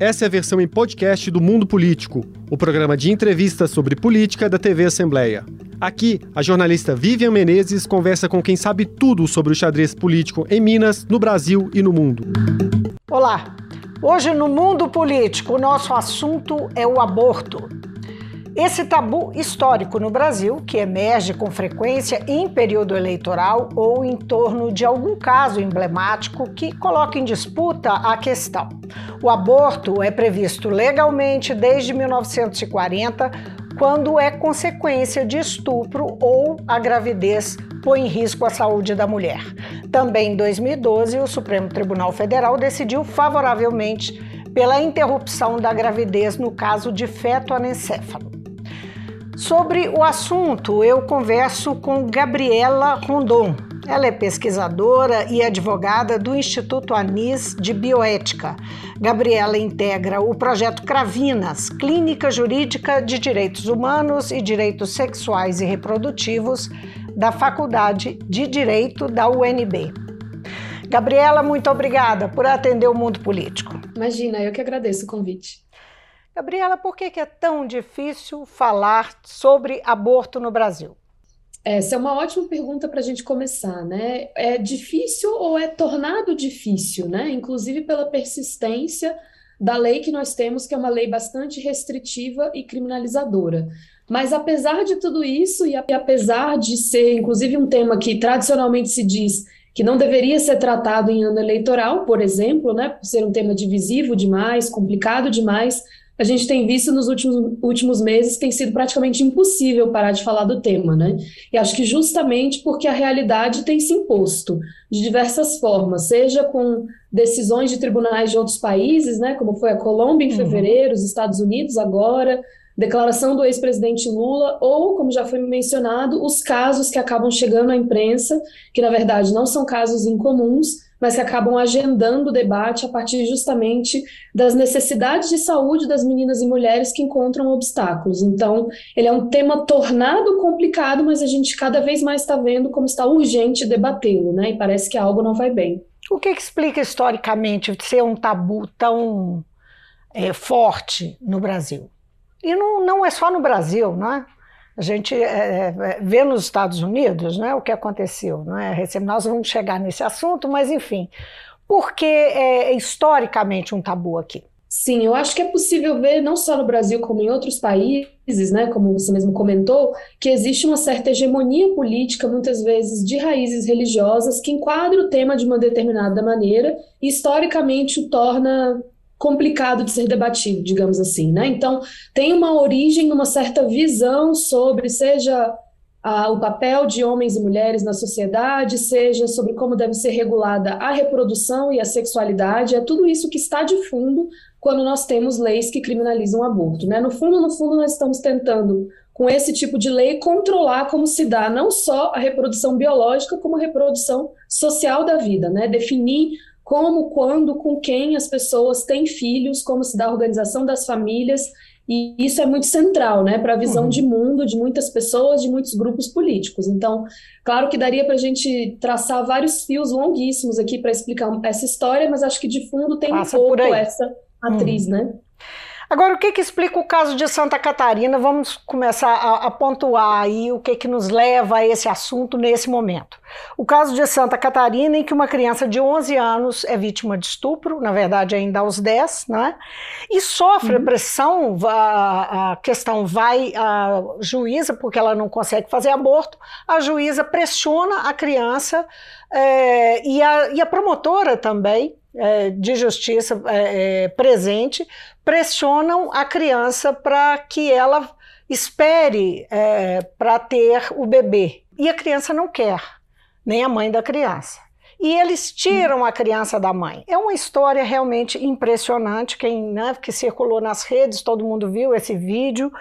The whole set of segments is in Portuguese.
Essa é a versão em podcast do Mundo Político, o programa de entrevistas sobre política da TV Assembleia. Aqui, a jornalista Vivian Menezes conversa com quem sabe tudo sobre o xadrez político em Minas, no Brasil e no mundo. Olá! Hoje no Mundo Político, o nosso assunto é o aborto. Esse tabu histórico no Brasil, que emerge com frequência em período eleitoral ou em torno de algum caso emblemático que coloca em disputa a questão. O aborto é previsto legalmente desde 1940, quando é consequência de estupro ou a gravidez põe em risco a saúde da mulher. Também em 2012, o Supremo Tribunal Federal decidiu favoravelmente pela interrupção da gravidez no caso de feto anencéfalo. Sobre o assunto, eu converso com Gabriela Rondon. Ela é pesquisadora e advogada do Instituto Anis de Bioética. Gabriela integra o projeto Cravinas, Clínica Jurídica de Direitos Humanos e Direitos Sexuais e Reprodutivos, da Faculdade de Direito da UNB. Gabriela, muito obrigada por atender o mundo político. Imagina, eu que agradeço o convite. Gabriela, por que é tão difícil falar sobre aborto no Brasil? Essa é uma ótima pergunta para a gente começar, né? É difícil ou é tornado difícil, né? Inclusive pela persistência da lei que nós temos, que é uma lei bastante restritiva e criminalizadora. Mas apesar de tudo isso, e apesar de ser, inclusive, um tema que tradicionalmente se diz que não deveria ser tratado em ano eleitoral, por exemplo, né, por ser um tema divisivo demais, complicado demais, a gente tem visto nos últimos, últimos meses tem sido praticamente impossível parar de falar do tema, né? E acho que justamente porque a realidade tem se imposto de diversas formas, seja com decisões de tribunais de outros países, né? Como foi a Colômbia em uhum. fevereiro, os Estados Unidos agora, declaração do ex-presidente Lula, ou, como já foi mencionado, os casos que acabam chegando à imprensa, que na verdade não são casos incomuns, mas que acabam agendando o debate a partir justamente das necessidades de saúde das meninas e mulheres que encontram obstáculos. Então, ele é um tema tornado complicado, mas a gente cada vez mais está vendo como está urgente debatê-lo, né? E parece que algo não vai bem. O que, explica historicamente ser um tabu tão é, forte no Brasil? E não, não é só no Brasil, não é? A gente é, é, vê nos Estados Unidos né, o que aconteceu. Não é? Nós vamos chegar nesse assunto, mas enfim, porque é historicamente um tabu aqui. Sim, eu acho que é possível ver, não só no Brasil, como em outros países, né, como você mesmo comentou, que existe uma certa hegemonia política, muitas vezes de raízes religiosas, que enquadra o tema de uma determinada maneira e historicamente o torna complicado de ser debatido, digamos assim, né? Então, tem uma origem numa certa visão sobre, seja a, o papel de homens e mulheres na sociedade, seja sobre como deve ser regulada a reprodução e a sexualidade, é tudo isso que está de fundo quando nós temos leis que criminalizam o aborto, né? No fundo, no fundo, nós estamos tentando com esse tipo de lei controlar como se dá não só a reprodução biológica, como a reprodução social da vida, né? Definir como, quando, com quem as pessoas têm filhos, como se dá a organização das famílias, e isso é muito central, né, para a visão uhum. de mundo de muitas pessoas, de muitos grupos políticos. Então, claro que daria para a gente traçar vários fios longuíssimos aqui para explicar essa história, mas acho que de fundo tem Passa um pouco essa atriz, uhum. né? Agora, o que, que explica o caso de Santa Catarina? Vamos começar a, a, pontuar aí o que, que nos leva a esse assunto nesse momento. O caso de Santa Catarina, em que uma criança de 11 anos é vítima de estupro, na verdade ainda aos 10, né? e sofre uhum. pressão, a, a, questão vai à juíza, porque ela não consegue fazer aborto, a juíza pressiona a criança é, e, a, e a promotora também, é, de justiça é, é, presente pressionam a criança para que ela espere é, para ter o bebê. E a criança não quer, nem a mãe da criança. E eles tiram a criança da mãe. É uma história realmente impressionante. Quem né, que circulou nas redes, todo mundo viu esse vídeo.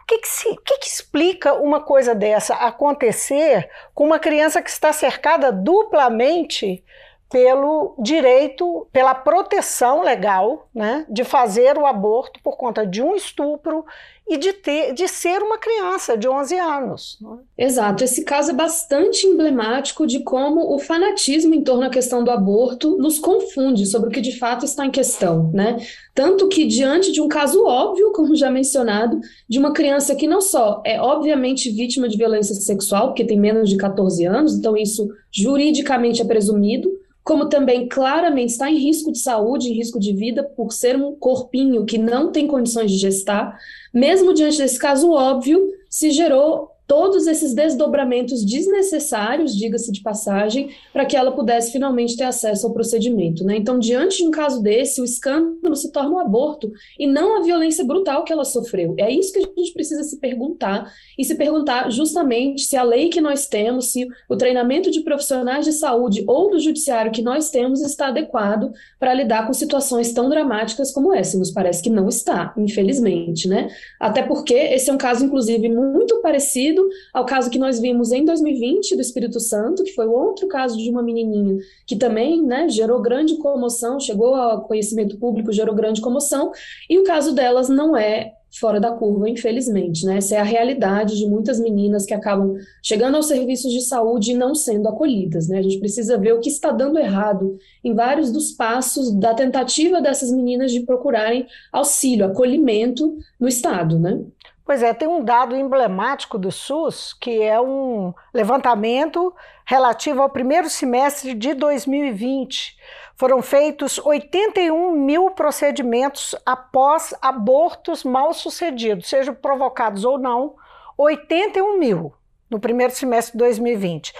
O que, que, se, o que, que explica uma coisa dessa acontecer com uma criança que está cercada duplamente pelo direito, pela proteção legal né, de fazer o aborto por conta de um estupro e de, ter, de ser uma criança de 11 anos. É? Exato. Esse caso é bastante emblemático de como o fanatismo em torno da questão do aborto nos confunde sobre o que de fato está em questão. Né? Tanto que, diante de um caso óbvio, como já mencionado, de uma criança que não só é obviamente vítima de violência sexual, porque tem menos de 14 anos, então isso juridicamente é presumido, como também claramente está em risco de saúde, em risco de vida, por ser um corpinho que não tem condições de gestar, mesmo diante desse caso óbvio, se gerou todos esses desdobramentos desnecessários, diga-se de passagem, para que ela pudesse finalmente ter acesso ao procedimento. Né? Então, diante de um caso desse, o escândalo se torna um aborto e não a violência brutal que ela sofreu. É isso que a gente precisa se perguntar e se perguntar justamente se a lei que nós temos, se o treinamento de profissionais de saúde ou do judiciário que nós temos está adequado para lidar com situações tão dramáticas como essa. Nos parece que não está, infelizmente, né? Até porque esse é um caso, inclusive, muito parecido ao caso que nós vimos em 2020 do Espírito Santo, que foi outro caso de uma menininha que também né, gerou grande comoção, chegou ao conhecimento público, gerou grande comoção, e o caso delas não é fora da curva, infelizmente. Né? Essa é a realidade de muitas meninas que acabam chegando aos serviços de saúde e não sendo acolhidas. Né? A gente precisa ver o que está dando errado em vários dos passos da tentativa dessas meninas de procurarem auxílio, acolhimento no Estado. Né? Pois é, tem um dado emblemático do SUS, que é um levantamento relativo ao primeiro semestre de 2020. Foram feitos 81 mil procedimentos após abortos mal sucedidos, sejam provocados ou não, 81 mil no primeiro semestre de 2020.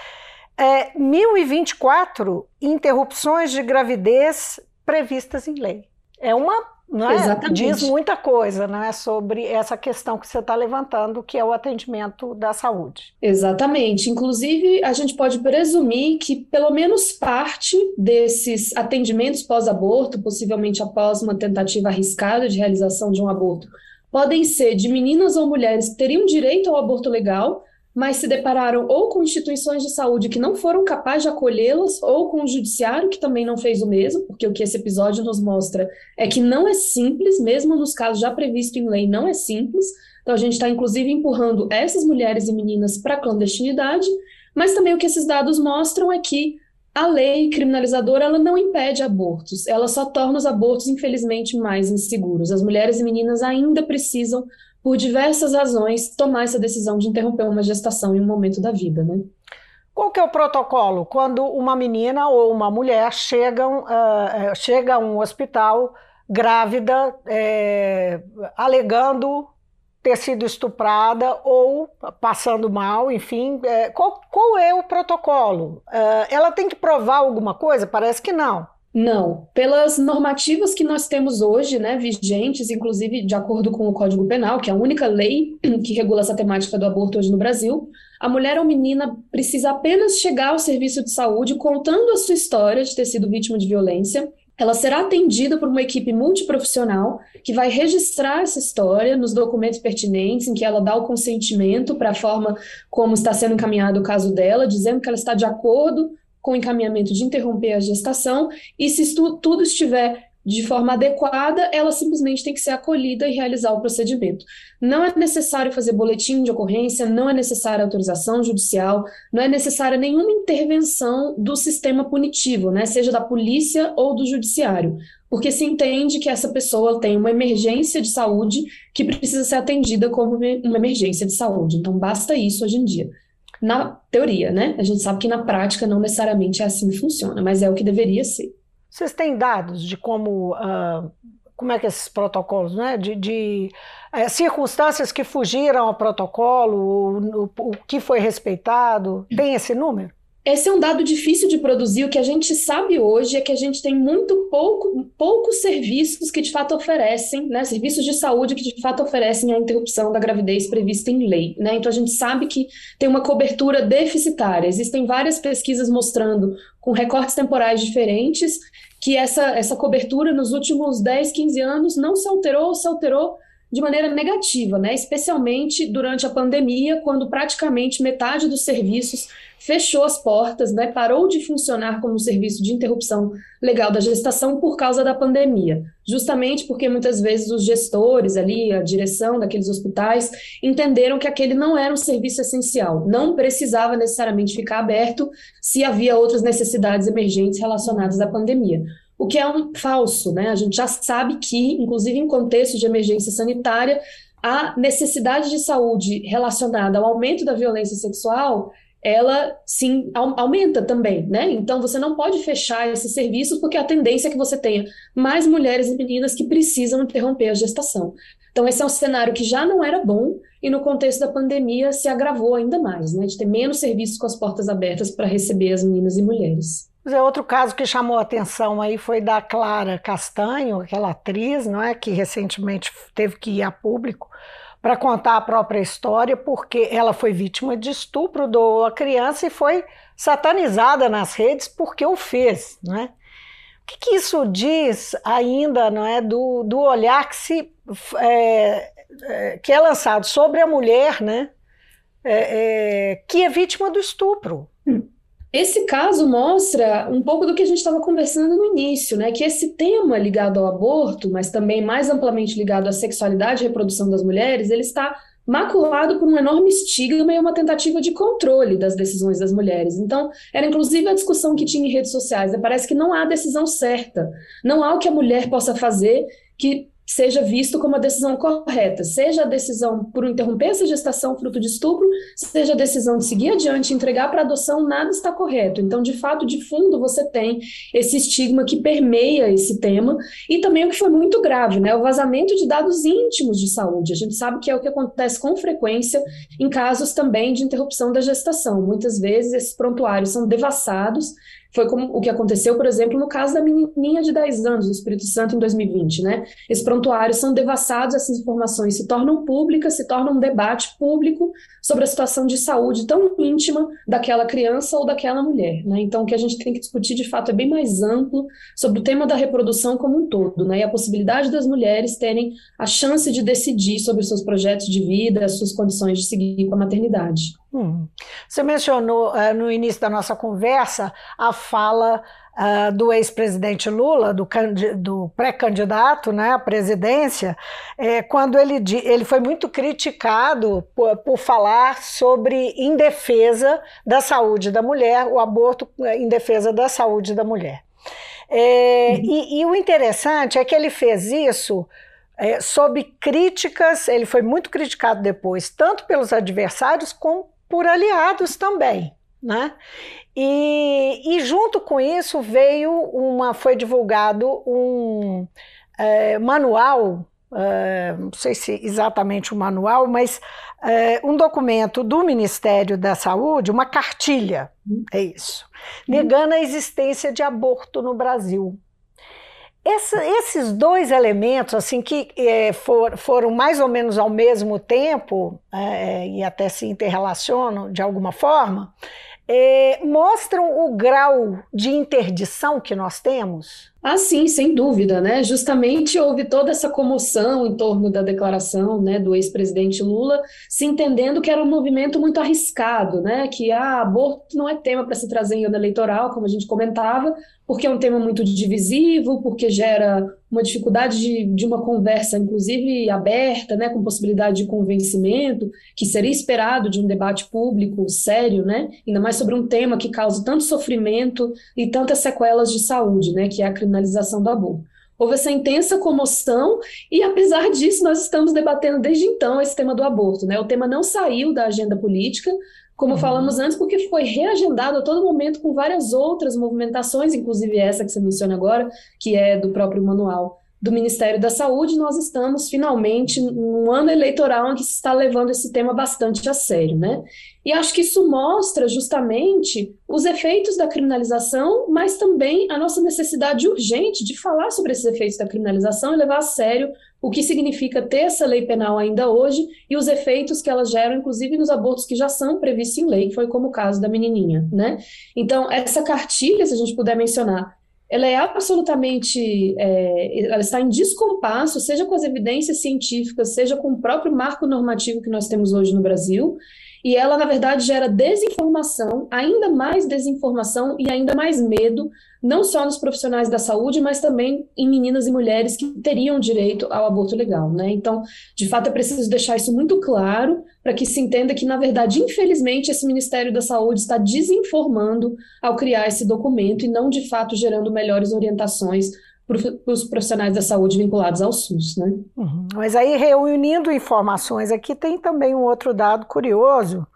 É, 1.024 interrupções de gravidez previstas em lei. É uma não é? Exatamente. diz muita coisa né, sobre essa questão que você está levantando, que é o atendimento da saúde. Exatamente. Inclusive, a gente pode presumir que pelo menos parte desses atendimentos pós-aborto, possivelmente após uma tentativa arriscada de realização de um aborto, podem ser de meninas ou mulheres que teriam direito ao aborto legal, mas se depararam ou com instituições de saúde que não foram capazes de acolhê-las, ou com o judiciário que também não fez o mesmo, porque o que esse episódio nos mostra é que não é simples, mesmo nos casos já previstos em lei, não é simples. Então a gente está inclusive empurrando essas mulheres e meninas para a clandestinidade, mas também o que esses dados mostram é que a lei criminalizadora ela não impede abortos, ela só torna os abortos, infelizmente, mais inseguros. As mulheres e meninas ainda precisam por diversas razões, tomar essa decisão de interromper uma gestação em um momento da vida, né? Qual que é o protocolo quando uma menina ou uma mulher chegam, uh, chega a um hospital grávida, é, alegando ter sido estuprada ou passando mal, enfim, é, qual, qual, é o protocolo? Uh, ela tem que provar alguma coisa? Parece que não. Não, pelas normativas que nós temos hoje, né, vigentes, inclusive de acordo com o Código Penal, que é a única lei que regula essa temática do aborto hoje no Brasil, a mulher ou menina precisa apenas chegar ao serviço de saúde contando a sua história de ter sido vítima de violência. Ela será atendida por uma equipe multiprofissional que vai registrar essa história nos documentos pertinentes, em que ela dá o consentimento para a forma como está sendo encaminhado o caso dela, dizendo que ela está de acordo com encaminhamento de interromper a gestação, e se tudo estiver de forma adequada, ela simplesmente tem que ser acolhida e realizar o procedimento. Não é necessário fazer boletim de ocorrência, não é necessária autorização judicial, não é necessária nenhuma intervenção do sistema punitivo, né, seja da polícia ou do judiciário, porque se entende que essa pessoa tem uma emergência de saúde que precisa ser atendida como uma emergência de saúde. Então, basta isso hoje em dia na teoria, né? A gente sabe que na prática não necessariamente é assim que funciona, mas é o que deveria ser. Vocês têm dados de como, uh, como é que esses protocolos, né? De, de é, circunstâncias que fugiram ao protocolo, o, o, o que foi respeitado? Tem esse número? Esse é um dado difícil de produzir. O que a gente sabe hoje é que a gente tem muito pouco, poucos serviços que de fato oferecem, né, serviços de saúde que de fato oferecem a interrupção da gravidez prevista em lei. Né? Então a gente sabe que tem uma cobertura deficitária. Existem várias pesquisas mostrando, com recortes temporais diferentes, que essa, essa cobertura nos últimos 10, 15 anos não se alterou ou se alterou de maneira negativa, né? especialmente durante a pandemia, quando praticamente metade dos serviços fechou as portas, né? parou de funcionar como serviço de interrupção legal da gestação por causa da pandemia, justamente porque muitas vezes os gestores ali, a direção daqueles hospitais, entenderam que aquele não era um serviço essencial, não precisava necessariamente ficar aberto se havia outras necessidades emergentes relacionadas à pandemia o que é um falso, né? A gente já sabe que, inclusive em contexto de emergência sanitária, a necessidade de saúde relacionada ao aumento da violência sexual, ela sim aumenta também, né? Então você não pode fechar esses serviços porque a tendência é que você tenha mais mulheres e meninas que precisam interromper a gestação. Então esse é um cenário que já não era bom e no contexto da pandemia se agravou ainda mais, né? De ter menos serviços com as portas abertas para receber as meninas e mulheres. É outro caso que chamou atenção aí foi da Clara Castanho, aquela atriz, não é, que recentemente teve que ir a público para contar a própria história, porque ela foi vítima de estupro da criança e foi satanizada nas redes porque o fez, não é? O que, que isso diz ainda, não é, do, do olhar que se é, é, que é lançado sobre a mulher, né, é, é que é vítima do estupro? Hum. Esse caso mostra um pouco do que a gente estava conversando no início, né? Que esse tema ligado ao aborto, mas também mais amplamente ligado à sexualidade e reprodução das mulheres, ele está maculado por um enorme estigma e uma tentativa de controle das decisões das mulheres. Então, era inclusive a discussão que tinha em redes sociais. Né? Parece que não há decisão certa, não há o que a mulher possa fazer que seja visto como a decisão correta, seja a decisão por interromper essa gestação fruto de estupro, seja a decisão de seguir adiante entregar para adoção, nada está correto. Então, de fato, de fundo, você tem esse estigma que permeia esse tema e também o que foi muito grave, né? O vazamento de dados íntimos de saúde. A gente sabe que é o que acontece com frequência em casos também de interrupção da gestação. Muitas vezes esses prontuários são devassados foi como o que aconteceu, por exemplo, no caso da menininha de 10 anos, no Espírito Santo, em 2020, né? Esses prontuários são devassados, essas informações se tornam públicas, se torna um debate público sobre a situação de saúde tão íntima daquela criança ou daquela mulher, né? Então, o que a gente tem que discutir, de fato, é bem mais amplo sobre o tema da reprodução como um todo, né? E a possibilidade das mulheres terem a chance de decidir sobre os seus projetos de vida, as suas condições de seguir com a maternidade. Hum. Você mencionou uh, no início da nossa conversa a fala uh, do ex-presidente Lula, do, do pré-candidato né, à presidência, é, quando ele, ele foi muito criticado por, por falar sobre em defesa da saúde da mulher, o aborto em defesa da saúde da mulher. É, uhum. e, e o interessante é que ele fez isso é, sob críticas, ele foi muito criticado depois, tanto pelos adversários como por aliados também. Né? E, e junto com isso veio uma, foi divulgado um é, manual, é, não sei se exatamente um manual, mas é, um documento do Ministério da Saúde, uma cartilha, é isso, negando a existência de aborto no Brasil. Esses dois elementos, assim, que é, for, foram mais ou menos ao mesmo tempo, é, e até se interrelacionam de alguma forma, é, mostram o grau de interdição que nós temos? Ah, sim, sem dúvida, né? Justamente houve toda essa comoção em torno da declaração, né, do ex-presidente Lula, se entendendo que era um movimento muito arriscado, né? Que ah, aborto não é tema para se trazer em ano eleitoral, como a gente comentava, porque é um tema muito divisivo, porque gera uma dificuldade de, de uma conversa, inclusive aberta, né, com possibilidade de convencimento, que seria esperado de um debate público sério, né? Ainda mais sobre um tema que causa tanto sofrimento e tantas sequelas de saúde, né? Que é a criminalização do aborto. Houve essa intensa comoção e, apesar disso, nós estamos debatendo desde então esse tema do aborto. Né? O tema não saiu da agenda política, como uhum. falamos antes, porque foi reagendado a todo momento com várias outras movimentações, inclusive essa que você menciona agora, que é do próprio manual do Ministério da Saúde, nós estamos finalmente num ano eleitoral em que se está levando esse tema bastante a sério, né? E acho que isso mostra justamente os efeitos da criminalização, mas também a nossa necessidade urgente de falar sobre esses efeitos da criminalização e levar a sério o que significa ter essa lei penal ainda hoje e os efeitos que elas geram, inclusive nos abortos que já são previstos em lei, que foi como o caso da menininha, né? Então, essa cartilha, se a gente puder mencionar, ela é absolutamente, é, ela está em descompasso, seja com as evidências científicas, seja com o próprio marco normativo que nós temos hoje no Brasil, e ela, na verdade, gera desinformação, ainda mais desinformação e ainda mais medo, não só nos profissionais da saúde, mas também em meninas e mulheres que teriam direito ao aborto legal, né? Então, de fato, é preciso deixar isso muito claro para que se entenda que, na verdade, infelizmente, esse Ministério da Saúde está desinformando ao criar esse documento e não, de fato, gerando melhores orientações para os profissionais da saúde vinculados ao SUS, né? Uhum. Mas aí, reunindo informações aqui, tem também um outro dado curioso,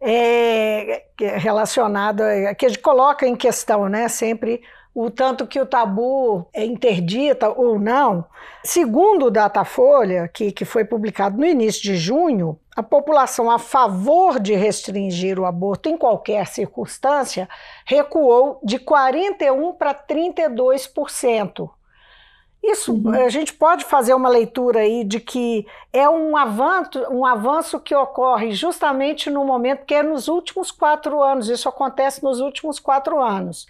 é, é relacionado, a, que a gente coloca em questão, né, sempre o tanto que o tabu é interdita ou não. Segundo o Datafolha, que, que foi publicado no início de junho, a população a favor de restringir o aborto em qualquer circunstância recuou de 41% para 32%. Isso uhum. a gente pode fazer uma leitura aí de que é um avanço, um avanço que ocorre justamente no momento que é nos últimos quatro anos. Isso acontece nos últimos quatro anos.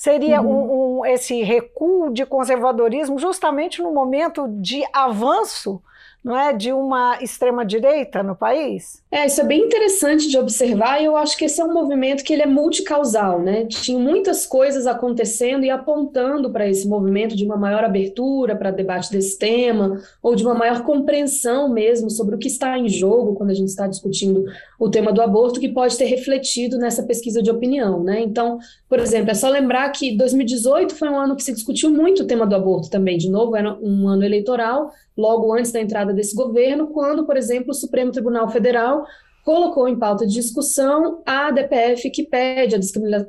Seria uhum. um, um, esse recuo de conservadorismo justamente no momento de avanço não é, de uma extrema direita no país? É, isso é bem interessante de observar e eu acho que esse é um movimento que ele é multicausal, né? Tinha muitas coisas acontecendo e apontando para esse movimento de uma maior abertura para debate desse tema ou de uma maior compreensão mesmo sobre o que está em jogo quando a gente está discutindo o tema do aborto que pode ter refletido nessa pesquisa de opinião, né? Então, por exemplo, é só lembrar que 2018 foi um ano que se discutiu muito o tema do aborto também, de novo, era um ano eleitoral, logo antes da entrada desse governo, quando, por exemplo, o Supremo Tribunal Federal colocou em pauta de discussão a DPF que pede a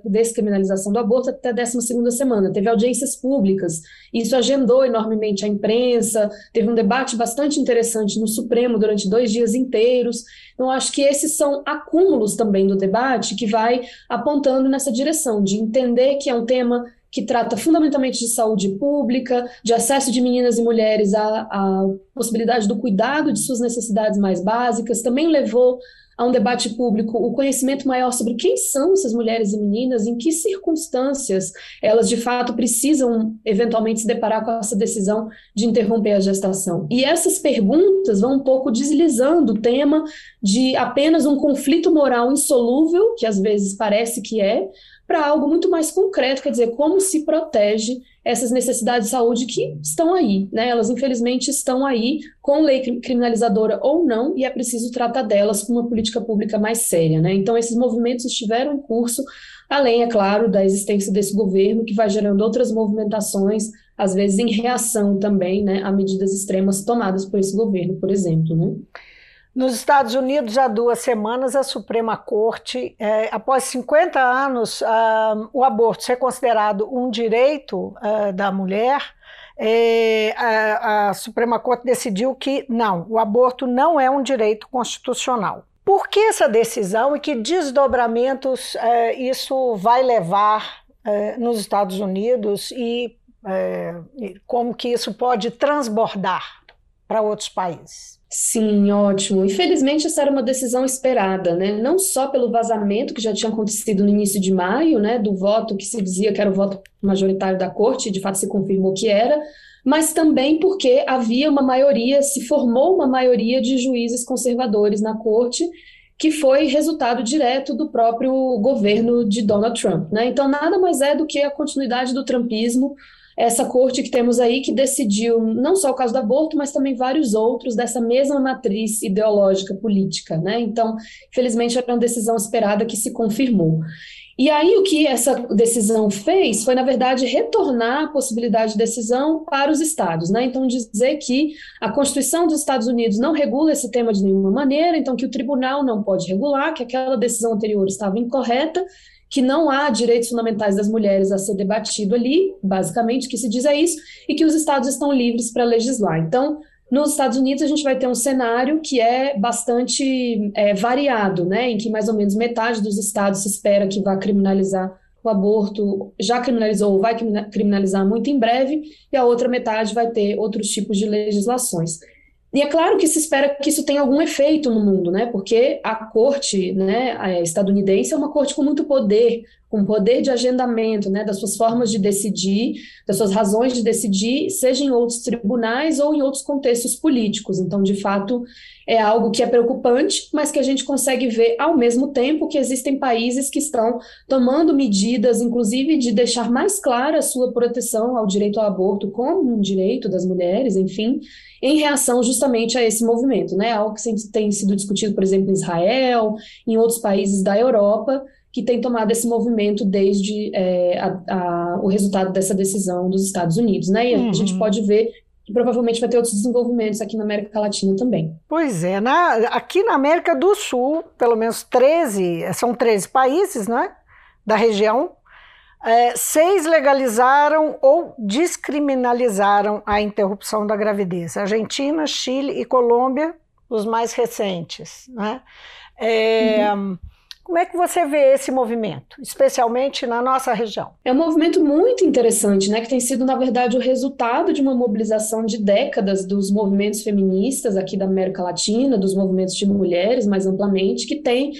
descriminalização do aborto até a 12ª semana. Teve audiências públicas, isso agendou enormemente a imprensa, teve um debate bastante interessante no Supremo durante dois dias inteiros. Então, acho que esses são acúmulos também do debate que vai apontando nessa direção, de entender que é um tema que trata fundamentalmente de saúde pública, de acesso de meninas e mulheres à, à possibilidade do cuidado de suas necessidades mais básicas, também levou a um debate público o conhecimento maior sobre quem são essas mulheres e meninas, em que circunstâncias elas de fato precisam eventualmente se deparar com essa decisão de interromper a gestação. E essas perguntas vão um pouco deslizando o tema de apenas um conflito moral insolúvel, que às vezes parece que é, para algo muito mais concreto, quer dizer, como se protege essas necessidades de saúde que estão aí, né? Elas infelizmente estão aí, com lei criminalizadora ou não, e é preciso tratar delas com uma política pública mais séria, né? Então esses movimentos estiveram em curso, além, é claro, da existência desse governo que vai gerando outras movimentações, às vezes em reação também, né, a medidas extremas tomadas por esse governo, por exemplo, né? Nos Estados Unidos, há duas semanas, a Suprema Corte, é, após 50 anos, uh, o aborto ser considerado um direito uh, da mulher, é, a, a, Suprema Corte decidiu que não, o aborto não é um direito constitucional. Por que essa decisão e que desdobramentos isso vai levar nos Estados Unidos e como que isso pode transbordar para outros países? Sim, ótimo. Infelizmente, essa era uma decisão esperada, né? Não só pelo vazamento que já tinha acontecido no início de maio, né? Do voto que se dizia que era o voto majoritário da corte, de fato se confirmou que era, mas também porque havia uma maioria, se formou uma maioria de juízes conservadores na corte, que foi resultado direto do próprio governo de Donald Trump, né? Então, nada mais é do que a continuidade do trumpismo essa corte que temos aí que decidiu não só o caso do aborto, mas também vários outros dessa mesma matriz ideológica política, né? Então, infelizmente, era uma decisão esperada que se confirmou. E aí, o que essa decisão fez foi, na verdade, retornar a possibilidade de decisão para os estados, né? Então, dizer que a Constituição dos Estados Unidos não regula esse tema de nenhuma maneira, então que o tribunal não pode regular, que aquela decisão anterior estava incorreta que não há direitos fundamentais das mulheres a ser debatido ali, basicamente, que se diz é isso, e que os estados estão livres para legislar. Então, nos Estados Unidos, a gente vai ter um cenário que é bastante é, variado, né, em que mais ou menos metade dos estados se espera que vá criminalizar o aborto, já criminalizou ou vai criminalizar muito em breve, e a outra metade vai ter outros tipos de legislações. E é claro que se espera que isso tenha algum efeito no mundo, né? Porque a corte né, estadunidense é uma corte com muito poder, com poder de agendamento, né, das suas formas de decidir, das suas razões de decidir, seja em outros tribunais ou em outros contextos políticos. Então, de fato, é algo que é preocupante, mas que a gente consegue ver ao mesmo tempo que existem países que estão tomando medidas, inclusive de deixar mais clara a sua proteção ao direito ao aborto como um direito das mulheres, enfim, em reação justamente a esse movimento, né? Algo que tem sido discutido, por exemplo, em Israel, em outros países da Europa, que tem tomado esse movimento desde é, a, a, o resultado dessa decisão dos Estados Unidos, né? E uhum. a gente pode ver que provavelmente vai ter outros desenvolvimentos aqui na América Latina também. Pois é, na, aqui na América do Sul, pelo menos 13, são 13 países, né? Da região, é, seis legalizaram ou descriminalizaram a interrupção da gravidez. Argentina, Chile e Colômbia, os mais recentes. Né? É, uhum. Como é que você vê esse movimento, especialmente na nossa região? É um movimento muito interessante, né, que tem sido, na verdade, o resultado de uma mobilização de décadas dos movimentos feministas aqui da América Latina, dos movimentos de mulheres, mais amplamente, que tem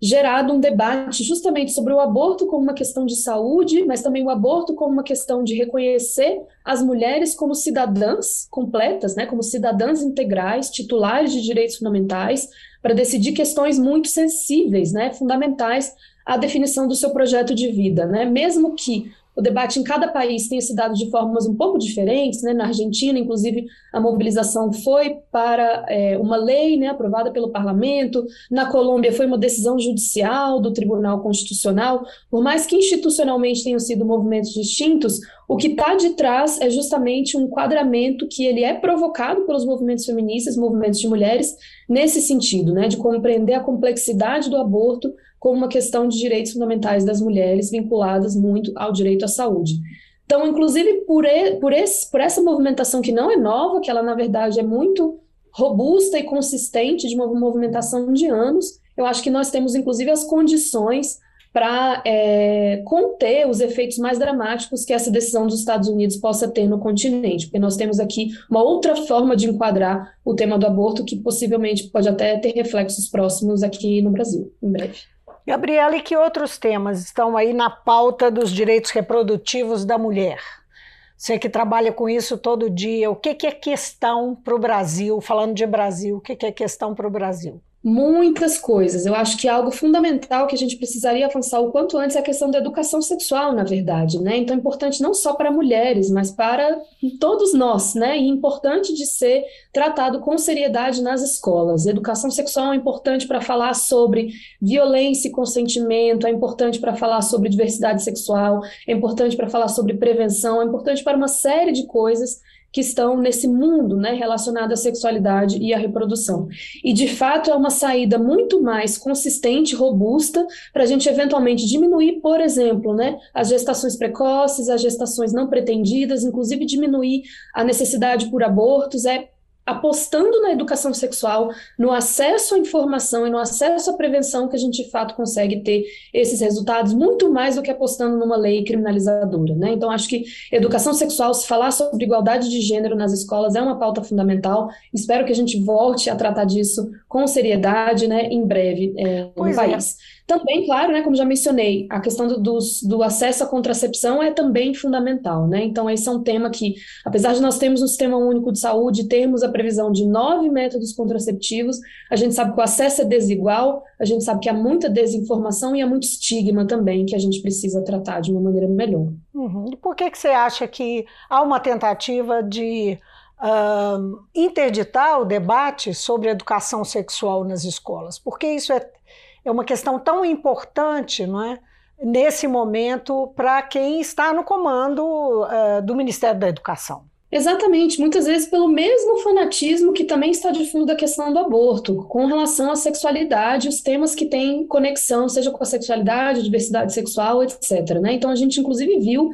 gerado um debate justamente sobre o aborto como uma questão de saúde, mas também o aborto como uma questão de reconhecer as mulheres como cidadãs completas, né, como cidadãs integrais, titulares de direitos fundamentais, para decidir questões muito sensíveis, né, fundamentais à definição do seu projeto de vida, né? Mesmo que o debate em cada país tenha se dado de formas um pouco diferentes, né? Na Argentina, inclusive, a mobilização foi para é, uma lei, né, aprovada pelo parlamento. Na Colômbia foi uma decisão judicial do Tribunal Constitucional. Por mais que institucionalmente tenham sido movimentos distintos, o que está de trás é justamente um enquadramento que ele é provocado pelos movimentos feministas, movimentos de mulheres, nesse sentido, né, de compreender a complexidade do aborto como uma questão de direitos fundamentais das mulheres vinculadas muito ao direito à saúde. Então, inclusive por, por, esse, por essa movimentação que não é nova, que ela na verdade é muito robusta e consistente de uma movimentação de anos, eu acho que nós temos inclusive as condições para é, conter os efeitos mais dramáticos que essa decisão dos Estados Unidos possa ter no continente, porque nós temos aqui uma outra forma de enquadrar o tema do aborto que possivelmente pode até ter reflexos próximos aqui no Brasil, em breve. Gabriela, e que outros temas estão aí na pauta dos direitos reprodutivos da mulher? Você que trabalha com isso todo dia, o que, que é questão para o Brasil? Falando de Brasil, o que, que é questão para o Brasil? Muitas coisas. Eu acho que é algo fundamental que a gente precisaria avançar o quanto antes é a questão da educação sexual, na verdade, né? Então é importante não só para mulheres, mas para todos nós, né? E importante de ser tratado com seriedade nas escolas. Educação sexual é importante para falar sobre violência e consentimento, é importante para falar sobre diversidade sexual, é importante para falar sobre prevenção, é importante para uma série de coisas que estão nesse mundo né, relacionado à sexualidade e à reprodução. E, de fato, é uma saída muito mais consistente, robusta, para a gente eventualmente diminuir, por exemplo, né, as gestações precoces, as gestações não pretendidas, inclusive diminuir a necessidade por abortos. É apostando na educação sexual, no acesso à informação e no acesso à prevenção que a gente de fato consegue ter esses resultados muito mais do que apostando numa lei criminalizadora, né? Então acho que educação sexual, se falar sobre igualdade de gênero nas escolas é uma pauta fundamental. Espero que a gente volte a tratar disso com seriedade, né, em breve é, no é. país. É. Também, claro, né, como já mencionei, a questão do, do, do, acesso à contracepção é também fundamental, né? Então, esse é um tema que, apesar de nós termos um sistema único de saúde, termos a previsão de nove métodos contraceptivos, a gente sabe que o acesso é desigual, a gente sabe que há muita desinformação e há muito estigma também que a gente precisa tratar de uma maneira melhor. Uhum. E por que, que você acha que há uma tentativa de uh, interditar o debate sobre educação sexual nas escolas? Porque isso é é uma questão tão importante, não é? Nesse momento, para quem está no comando uh, do Ministério da Educação. Exatamente, muitas vezes pelo mesmo fanatismo que também está de fundo da questão do aborto, com relação à sexualidade, os temas que têm conexão, seja com a sexualidade, diversidade sexual, etc. Né? Então a gente inclusive viu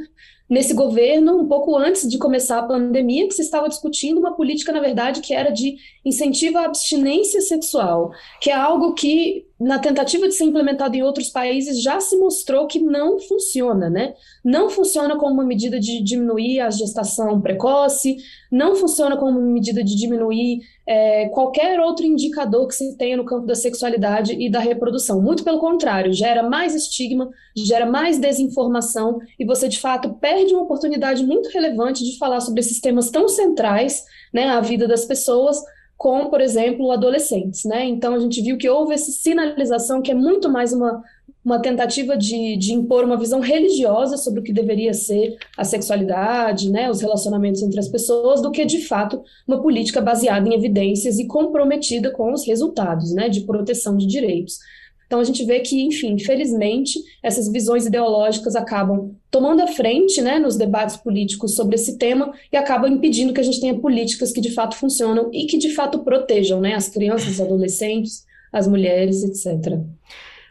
nesse governo, um pouco antes de começar a pandemia, que se estava discutindo uma política, na verdade, que era de incentivo à abstinência sexual, que é algo que na tentativa de ser implementado em outros países, já se mostrou que não funciona, né? Não funciona como uma medida de diminuir a gestação precoce, não funciona como uma medida de diminuir é, qualquer outro indicador que se tenha no campo da sexualidade e da reprodução. Muito pelo contrário, gera mais estigma, gera mais desinformação e você, de fato, perde uma oportunidade muito relevante de falar sobre esses temas tão centrais né, à vida das pessoas com, por exemplo, adolescentes, né? Então a gente viu que houve essa sinalização que é muito mais uma, uma tentativa de, de impor uma visão religiosa sobre o que deveria ser a sexualidade, né, os relacionamentos entre as pessoas, do que de fato uma política baseada em evidências e comprometida com os resultados, né, de proteção de direitos. Então a gente vê que, enfim, infelizmente, essas visões ideológicas acabam tomando a frente né, nos debates políticos sobre esse tema e acabam impedindo que a gente tenha políticas que de fato funcionam e que de fato protejam né, as crianças, os adolescentes, as mulheres, etc.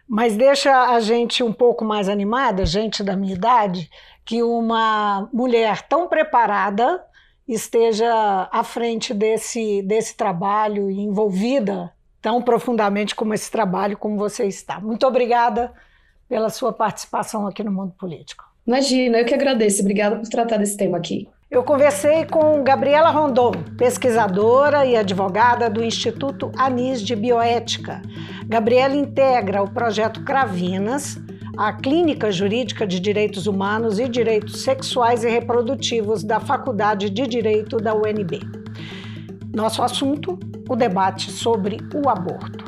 Mas deixa a gente um pouco mais animada, gente da minha idade, que uma mulher tão preparada esteja à frente desse, desse trabalho e envolvida tão profundamente como esse trabalho como você está. Muito obrigada pela sua participação aqui no Mundo Político. Imagina, eu que agradeço. Obrigada por tratar desse tema aqui. Eu conversei com Gabriela Rondon, pesquisadora e advogada do Instituto Anis de Bioética. Gabriela integra o projeto Cravinas, a Clínica Jurídica de Direitos Humanos e Direitos Sexuais e Reprodutivos da Faculdade de Direito da UNB. Nosso assunto: o debate sobre o aborto.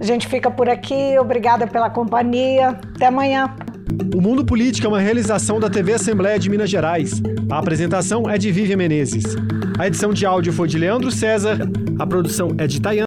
A gente fica por aqui, obrigada pela companhia. Até amanhã. O Mundo Político é uma realização da TV Assembleia de Minas Gerais. A apresentação é de Vivian Menezes. A edição de áudio foi de Leandro César. A produção é de Tayana.